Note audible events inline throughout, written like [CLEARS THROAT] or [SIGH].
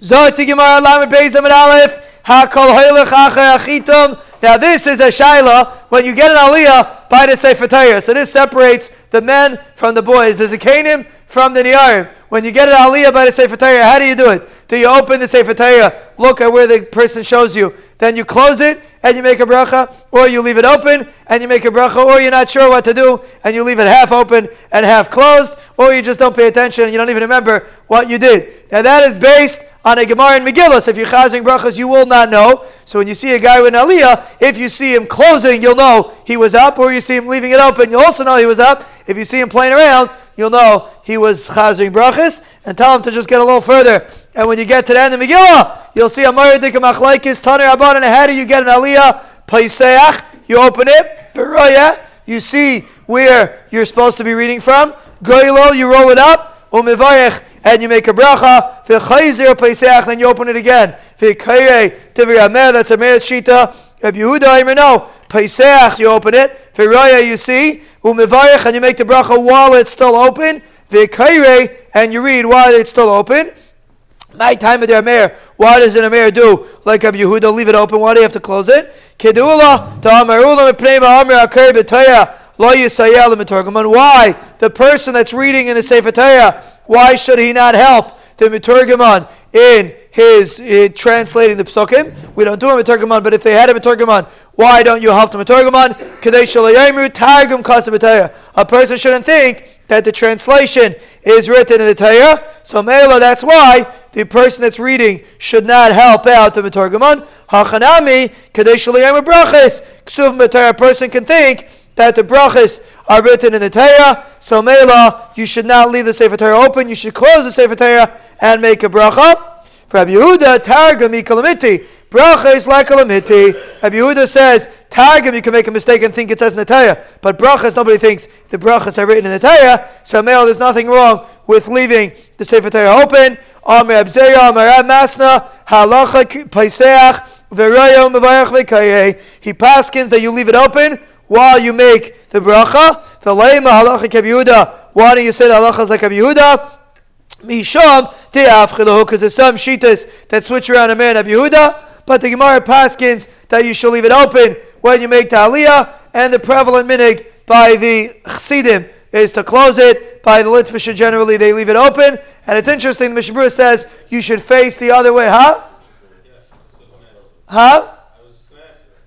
Now this is a shaila when you get an aliyah by the Sefer Torah. So this separates the men from the boys. A Canaan from the Niyarim. When you get an aliyah by the Sefer Torah, how do you do it? Do you open the Sefer Torah, look at where the person shows you, then you close it and you make a bracha, or you leave it open and you make a bracha, or you're not sure what to do and you leave it half open and half closed, or you just don't pay attention and you don't even remember what you did. Now that is based on a Gemara in Megillah. If you're chazing brachas, you will not know. So when you see a guy with an aliyah, if you see him closing, you'll know he was up, or you see him leaving it open, you'll also know he was up. If you see him playing around, you'll know he was chazing brachas, and tell him to just get a little further. And when you get to the end of Megillah, you'll see a Maridik Machlaikis, Tanir Abban, and how do you get an aliyah? Paiseach, you open it, Beraya, you see where you're supposed to be reading from. Goylo, you roll it up, and you make a bracha. V'chayzer Pesach, then you open it again. V'kayrei Tivri Amer, that's a Meretz Shita. Rabbi Yehuda, I know. Pesach, you open it. V'raya, you see. U'mevarech, and you make the bracha while it's still open. V'kayrei, and you read while it's still open. My time of the Amer. Why does an Amer do like Rabbi Yehuda? Leave it open. Why do you have to close it? Kedula to Amarula Mepnei Amir Akar B'Taya Lo Yisayel Why the person that's reading in the Sefer Torah why should he not help the Miturgaman in his uh, translating the psukim? We don't do a Miturgaman, but if they had a Miturgaman, why don't you help the Miturgaman? Targum A person shouldn't think that the translation is written in the Torah. So Mela, that's why the person that's reading should not help out the Kadesh Brachis. A person can think that the brachas are written in the Torah. So Mela, you should not leave the Sefer Torah open. You should close the Sefer Torah and make a bracha. For Rabbi Yehuda, Targum kalamiti. Bracha is like kalamiti. Rabbi Yehuda says, Targum, you can make a mistake and think it says in the Torah. But brachas, nobody thinks the brachas are written in the Torah. So Mela, there's nothing wrong with leaving the Sefer Torah open. Amir Abzeya, Amir Masna, Halacha Paiseach, V'rayo Mevarach V'kayeh. He paskins that you leave it open while you make the bracha. The leima halacha Yehuda. Why do you say the halacha is like Yehuda? Misham de'afchilahu, because there's some shitas that switch around a man of Yehuda, but the Gemara paskins that you should leave it open when you make the aliyah, and the prevalent minig by the chassidim is to close it. By the Litvisha generally they leave it open, and it's interesting. The Mishna Berura says you should face the other way. Huh? Huh?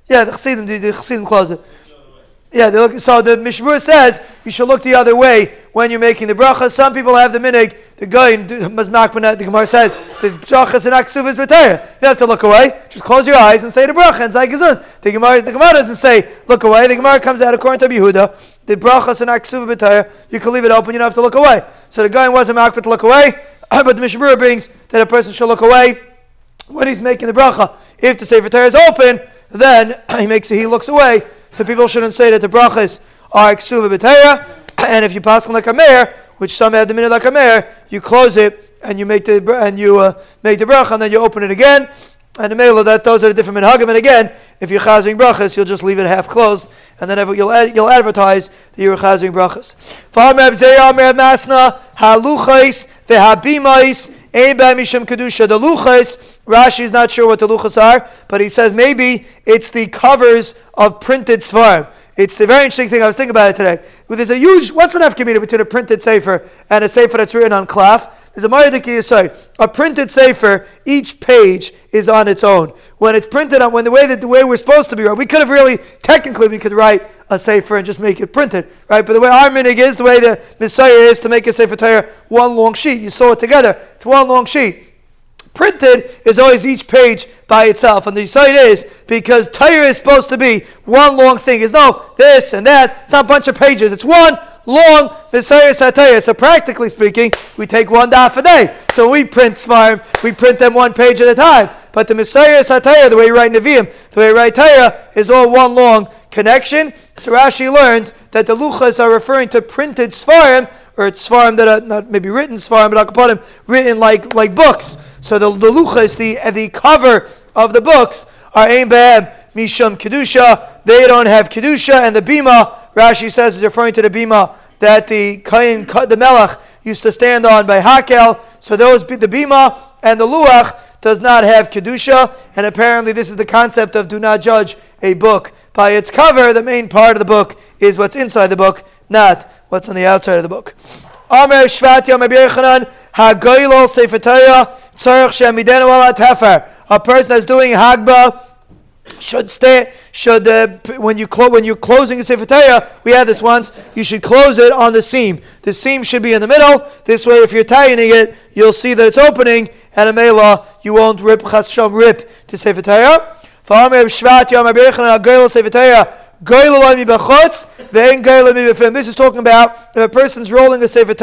Yeah, the chassidim, the, the chassidim close it. Yeah, they look, so the Mishmur says you should look the other way when you're making the bracha. Some people have the minig, the guy in the Gemara says, there's brachas and aksuvas b'tayah. You have to look away. Just close your eyes and say the bracha and say gazun. The Gemara, the Gemara doesn't say look away. The Gemara comes out according to Yehuda. The brachas and aksuva b'tayah, you can leave it open. You don't have to look away. So the guy wasn't makbet to look away, [CLEARS THROAT] but the Mishmur brings that a person should look away when he's making the bracha. If the Sefer is open, then [CLEARS THROAT] he makes he looks away so people shouldn't say that the brachas are eksuva b'teira, and if you pass like a mayor, which some have the minute like a mayor, you close it and you make the and you uh, make the bracha, and then you open it again. And the mela that those are the different minhagim. And again, if you're chazing brachas, you'll just leave it half closed, and then you'll you'll advertise that you're chazing brachas. masna haluchais vehabimais mishum kedusha. The luchais Rashi is not sure what the luchas are, but he says maybe it's the covers of printed svarim. It's the very interesting thing. I was thinking about it today. There's a huge. What's the nafkamina between a printed sefer and a sefer that's written on cloth? There's a Maridiki side. A printed sefer, each page is on its own. When it's printed on, when the way that the way we're supposed to be, right? We could have really, technically, we could write a sefer and just make it printed, right? But the way our minig is, the way the Messiah is to make a sefer Torah one long sheet. You sew it together. It's one long sheet. Printed is always each page by itself. And the site is because Torah is supposed to be one long thing. It's no this and that. It's not a bunch of pages. It's one long Messiah Satire. So practically speaking, we take one daf a day. So we print Svarim, we print them one page at a time. But the Messiah Satire, the way you write Nevi'im, the way you write Torah, is all one long connection. So Rashi learns that the luchas are referring to printed Svarim, or Svarim that are not maybe written Svarim, but Akapadim, written like, like books. So the, the luchas, the, the cover of the books, are Ein Be'em Mishum Kedusha. They don't have Kedusha. And the Bima, Rashi says, is referring to the Bima that the Kain, the Melech, used to stand on by Hakel. So those the Bima and the luach does not have kedusha, and apparently this is the concept of do not judge a book by its cover. The main part of the book is what's inside the book, not what's on the outside of the book. Amr Sefer Torah Tzarech Shemidenu. A person that's doing Hagba should stay should uh, when you clo- when you're closing the Sefer Torah, we had this once. You should close it on the seam. The seam should be in the middle. This way, if you're tightening it, you'll see that it's opening, and a mela you won't rip chasham rip to Sefer Torah. This is talking about if a person's rolling a Sefer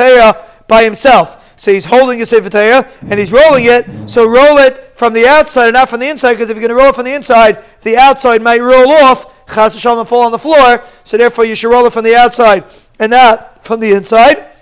by himself. So he's holding a Sefer Torah and he's rolling it. So roll it from the outside and not from the inside, because if you're going to roll it from the inside, the outside might roll off, chas and fall on the floor. So therefore, you should roll it from the outside and not from the inside.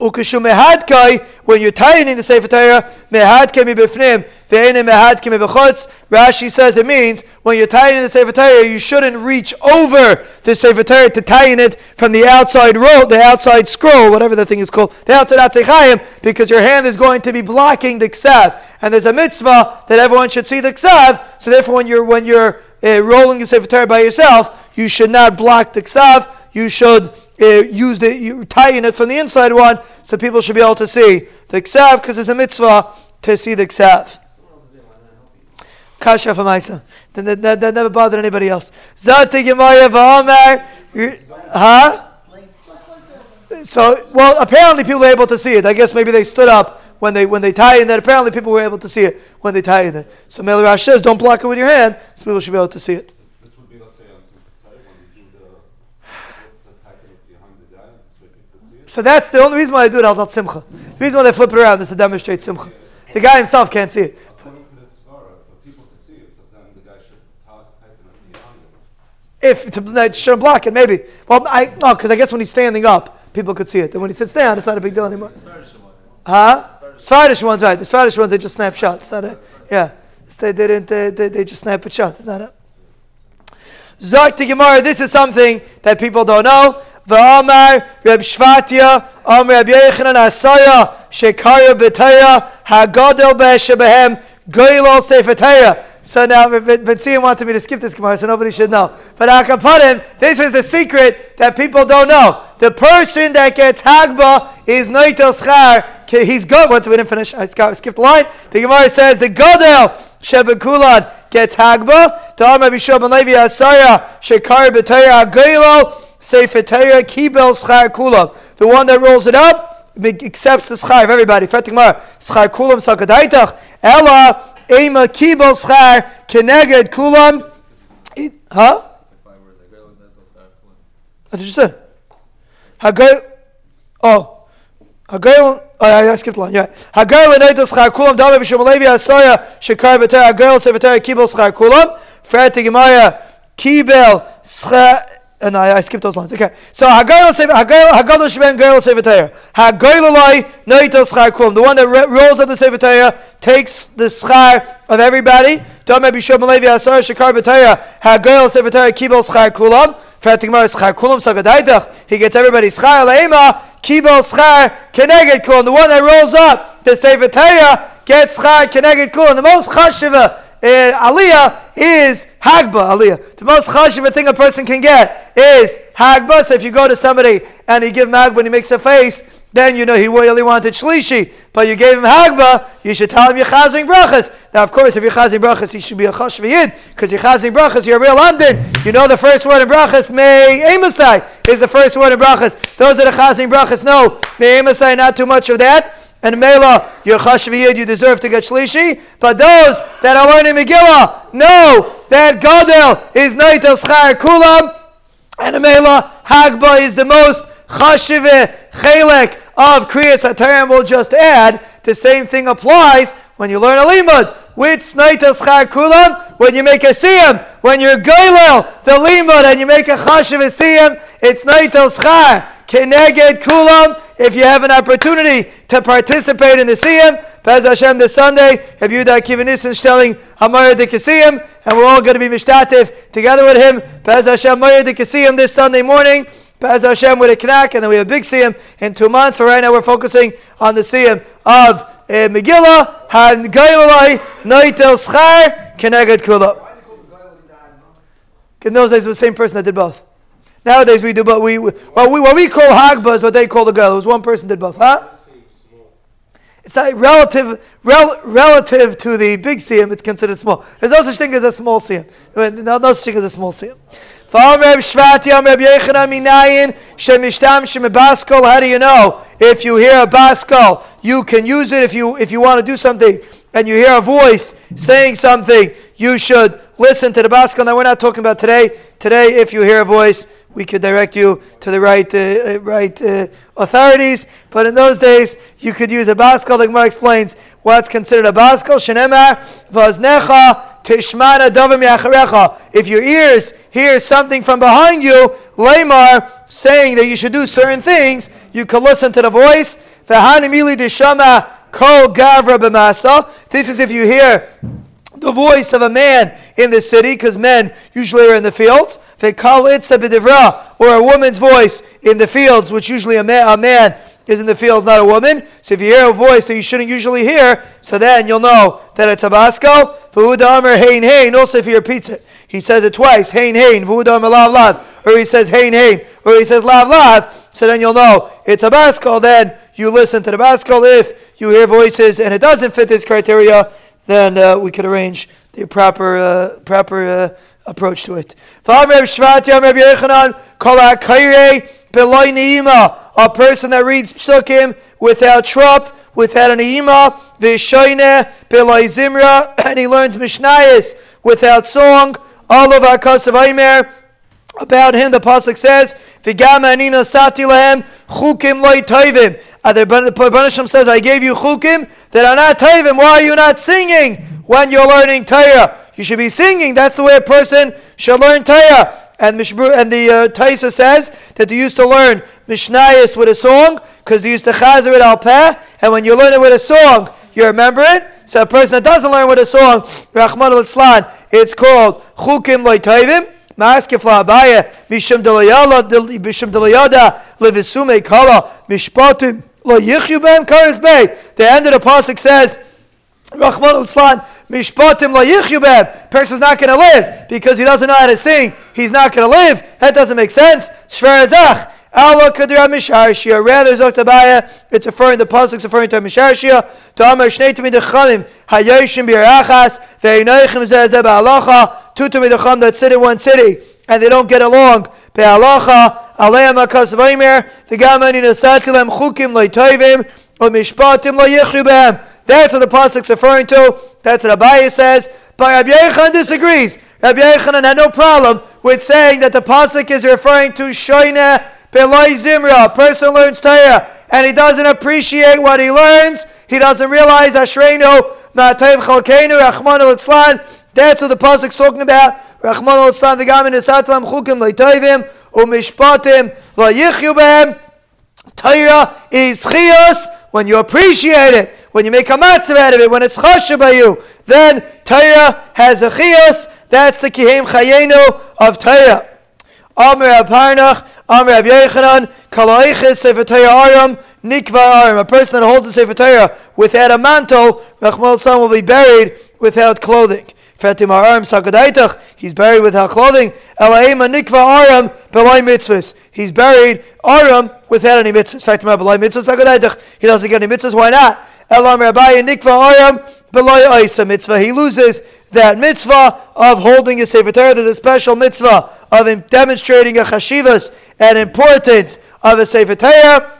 Ukashu mehadkai, when you're tightening the Sefer Torah, mehadkai mi befnim, ve'ene mehadkai mi bechutz. Rashi says it means when you're tightening the Sefer Torah, you shouldn't reach over the Sefer Torah to tighten it from the outside roll, the outside scroll, whatever the thing is called, the outside atzechayim, because your hand is going to be blocking the ksav. And there's a mitzvah that everyone should see the ksav, so therefore when you're, when you're uh, rolling the Sefer Torah by yourself, you should not block the ksav, you should Uh, use the you tying it from the inside one, so people should be able to see the ksav because it's a mitzvah to see the ksav. Kasha Famaisa. Then that, that, that never bothered anybody else. Zati Gemaya V'Omer. Huh? So, well, apparently people were able to see it. I guess maybe they stood up when they when they tie in that. Apparently people were able to see it when they tie in it. So Meli Rash says, don't block it with your hand, so people should be able to see it. So that's the only reason why I do it. Al simcha. The reason why they flip it around is to demonstrate simcha. The guy himself can't see it. If to shouldn't block it, maybe. Well, I no, because I guess when he's standing up, people could see it. And when he sits down, it's not a big deal anymore. Huh? Swedish ones, right? The Swedish ones, they just snap shot. It's not a, yeah. They didn't. They, they, they just snap a shot. It's not a. Zok to Gemara. This is something that people don't know. V'amar Reb Shvatia, Amr Reb Yechanan Asaya, Shekarya B'Taya, Hagadol Be'eshebehem, Goylo Sefer. So now, Betzion wanted me to skip this Gemara, so nobody should know. But Akapadim, this is the secret that people don't know. The person that gets Hagba is Noitel Schar. He's good. Once we didn't finish, I skipped the line. The Gemara says, the Godel Shebekulan gets Hagba. Ta'am Rabbi Shobin Levi Asaya, Shekar B'Taya Goylo, Sefer Torah Kibel Schar Kulam. The one that rolls it up accepts the schar of everybody. Freting Mar Schar Kulam Sakadaitach Ella Ema Kibel Schar Keneged Kulam. Huh? That's what you said. Hagay. Oh. Hagay. Oh, yeah, I skipped the line. Yeah. Hagar lenaitas schar kulam dame b'shem levi asaya shekar b'ter hagar sefer kibel schar kulam. Fret Gemara kibel schar and I, I skipped those lines. Okay. So Goyel Sefer Torah. Hagoyelai Noitel Schar Kum. The one that rolls up the Sefer Torah takes the schar of everybody. Dom Bishop Malevi Asar Shekar B'Torah. Hagoyel Sefer Torah Kibel Schar Kulam. Fratikmar Schar Kulam Sagadaitach. He gets everybody schar. Leima Kibel Schar Keneged Kulam. The one that rolls up the Sefer Torah gets schar Keneged Kulam. The most chashiva uh, aliyah is hagba aliyah. The most chashiv thing a person can get is hagba. So if you go to somebody and you give him hagba and he makes a face, then you know he really wanted shlishi, but you gave him hagba, you should tell him you're chazing brachas. Now, of course, if you're chazing brachas, he should be a chash v'yid, because you're chazing brachas, you're a real lamdan. You know the first word in brachas, may emasai, is the first word in brachas. Those that are chazing brachas know, may emasai, not too much of that and Mela, you're Chashviyid, you deserve to get Shlishi. But those that are learning Megillah know that Gadol is Naitel Schar Kulam, and Mela, Hagba is the most Chashive Chelek of Kriyas HaTarim. We'll just add, the same thing applies when you learn a limud. With Snaitel Schar Kulam, when you make a Siyam, when you're Goylel, the limud, and you make a Chashiv Siyam, it's Snaitel Schar. Keneged Kulam, if you have an opportunity to participate in the Siyam, Pez Hashem this Sunday, Rabbi Yehuda Kivanis telling Hamar de Kasiyam, and we're all going to be mishtatif together with him. Pez Hashem Mar de Kasiyam this Sunday morning. Pez Hashem with a knack, and then we have a big Siyam in two months. For right now, we're focusing on the Siyam of uh, Megillah, Han Gailai, Noitel Schar, Keneged Kula. In those days, it was the same person that did both. Nowadays, we do, but we, we, what we call Hagba is what they call the girl. It was one person did both, huh? It's not relative, rel, relative to the big siyam, it's considered small. There's no such thing as a small siyam. No, no such thing as a small siyam. How do you know? If you hear a baskol, you can use it if you if you want to do something and you hear a voice saying something, you should listen to the baskol. Now we're not talking about today. Today, if you hear a voice, we could direct you to the right uh, uh right uh, authorities. But in those days, you could use a baskol. The Gemara explains what's considered a baskol. Shenemar vaznecha tishmana davim yacharecha. If your ears hear something from behind you, lemar saying that you should do certain things, you can listen to the voice. This is if you hear the voice of a man in the city, because men usually are in the fields. Or a woman's voice in the fields, which usually a man, a man is in the fields, not a woman. So if you hear a voice that you shouldn't usually hear, so then you'll know that it's a basko. hein hein. Also, if he repeats it, he says it twice. Hein hein. lav lav. Or he says hein hein. Or he says lav lav. So then you'll know it's a basko. Then you listen to the basko. If you hear voices and it doesn't fit this criteria, then uh, we could arrange the proper uh, proper uh, approach to it. A person that reads psukim without trup, without an ima, v'shoine belay zimra, [CLEARS THROAT] and he learns mishnayis without song. All of our Aimer. About him, the pasuk says, "V'gama anina sati lahem chukim loy toivim." The Banisham says, "I gave you chukim that are not toivim. Why are you not singing when you're learning Torah? You should be singing. That's the way a person should learn Torah." And, Mishbru, and the uh, Taisa says that they used to learn Mishnayis with a song because they used to chazer it al peh. And when you learn it with a song, you remember it. So a person that doesn't learn with a song, Rahman al it's called Chukim Loy Toivim. Maskef Abaya, Mishum Mishum Delayada, Levisume Kala, Mishpatim, Bay. The end of the Pasuk says, Rahman al Slan, Mishpatim Lo Yichyu. Person's not going to live because he doesn't know how to sing. He's not going to live. That doesn't make sense. Shver Ezach. Allah Kadir Misharshia. Rather, Zoktabaya, it's referring, the Pasuk's referring to Misharshia. To Amar Shnei Tamid Chalim, Hayoshim Birachas, Ve'inoichim Zezeh Ba'alacha, two Tamid Chacham that sit in one city, and they don't get along. Be'alacha, That's what the Pasuk's referring to. That's what Abaye says. But Rabbi Yechon disagrees. Rabbi Yechanan had no problem with saying that the Pasuk is referring to Shoineh Belay Zimra, a person learns Torah and he doesn't appreciate what he learns. He doesn't realize Ashreinu, Ma'atayv Chalkeinu, Rahman al That's what the Pasuk's talking about. Rahman al Islan, Vigamin Esatlam, Chukim, Leitoivim, Umishpatim, La Yichyu Torah is Chios when you appreciate it, when you make a matzav out of it, when it's chasha by you. Then Torah has a Chios. That's the Kihem Chayenu of Torah. Amr Aparnach, Amr Rabbi Yechanan, Kalaichis Sefer Aram, Nikva Aram. A person that holds a Sefer Torah without a mantle, Rachmal Sam will be buried without clothing. Fatim Aram Sakadaitach, he's buried without clothing. Elaima Nikva Aram, Belay Mitzvahs. He's buried Aram without any mitzvahs. Fatim Belai Mitzvahs Sakadaitach, he doesn't get any mitzvahs, why not? Elam Rabbi Nikva Aram, Belay Isa Mitzvah. He loses that mitzvah of holding a Sefer Torah. There's a special mitzvah of demonstrating a chashivas and importance of a Sefer Torah.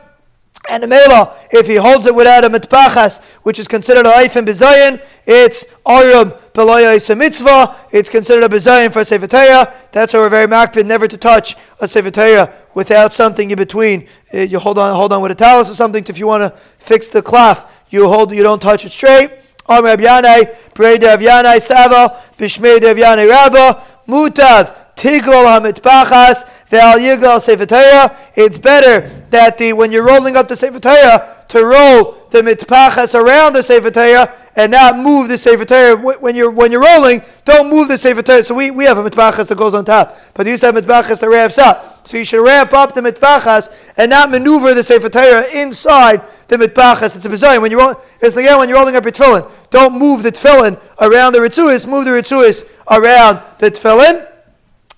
And mela, if he holds it without a mitpachas, which is considered a eifim bizayin, it's arum beloya mitzvah. It's considered a bizayin for a That's why we're very makpid never to touch a sefer without something in between. Uh, you hold on, hold on with a talus or something. If you want to fix the cloth, you hold, you don't touch it straight. Am Rab Yanai, Brei Rav Yanai Sava, Bishmei Rav Yanai Rabba, Mutav, Tiglol HaMitpachas, It's better that the when you're rolling up the Sefer Torah to roll the mitpachas around the Sefer Torah and not move the Sefer Torah when you're when you're rolling. Don't move the Sefer Torah. So we, we have a mitpachas that goes on top, but you used to have mitpachas that ramps up. So you should ramp up the mitpachas and not maneuver the Sefer Torah inside the mitpachas. It's a bizarre. When you're it's again when you're rolling up your tefillin, don't move the tefillin around the ritzuis. Move the ritzuis around the tefillin.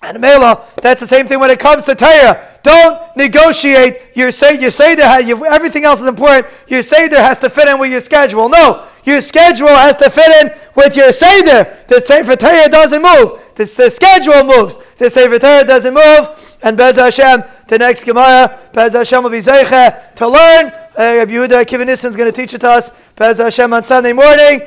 And Mela, that's the same thing when it comes to Torah. Don't negotiate your say your seder. Everything else is important. Your seder has to fit in with your schedule. No, your schedule has to fit in with your seder. The sefer Torah doesn't move. The, the schedule moves. The sefer Torah doesn't move. And Bez Hashem, the next Gemara, Bez Hashem will be zeicha to learn. Uh, Rabbi Yehuda Kivanissen is going to teach it to us. Bez Hashem on Sunday morning.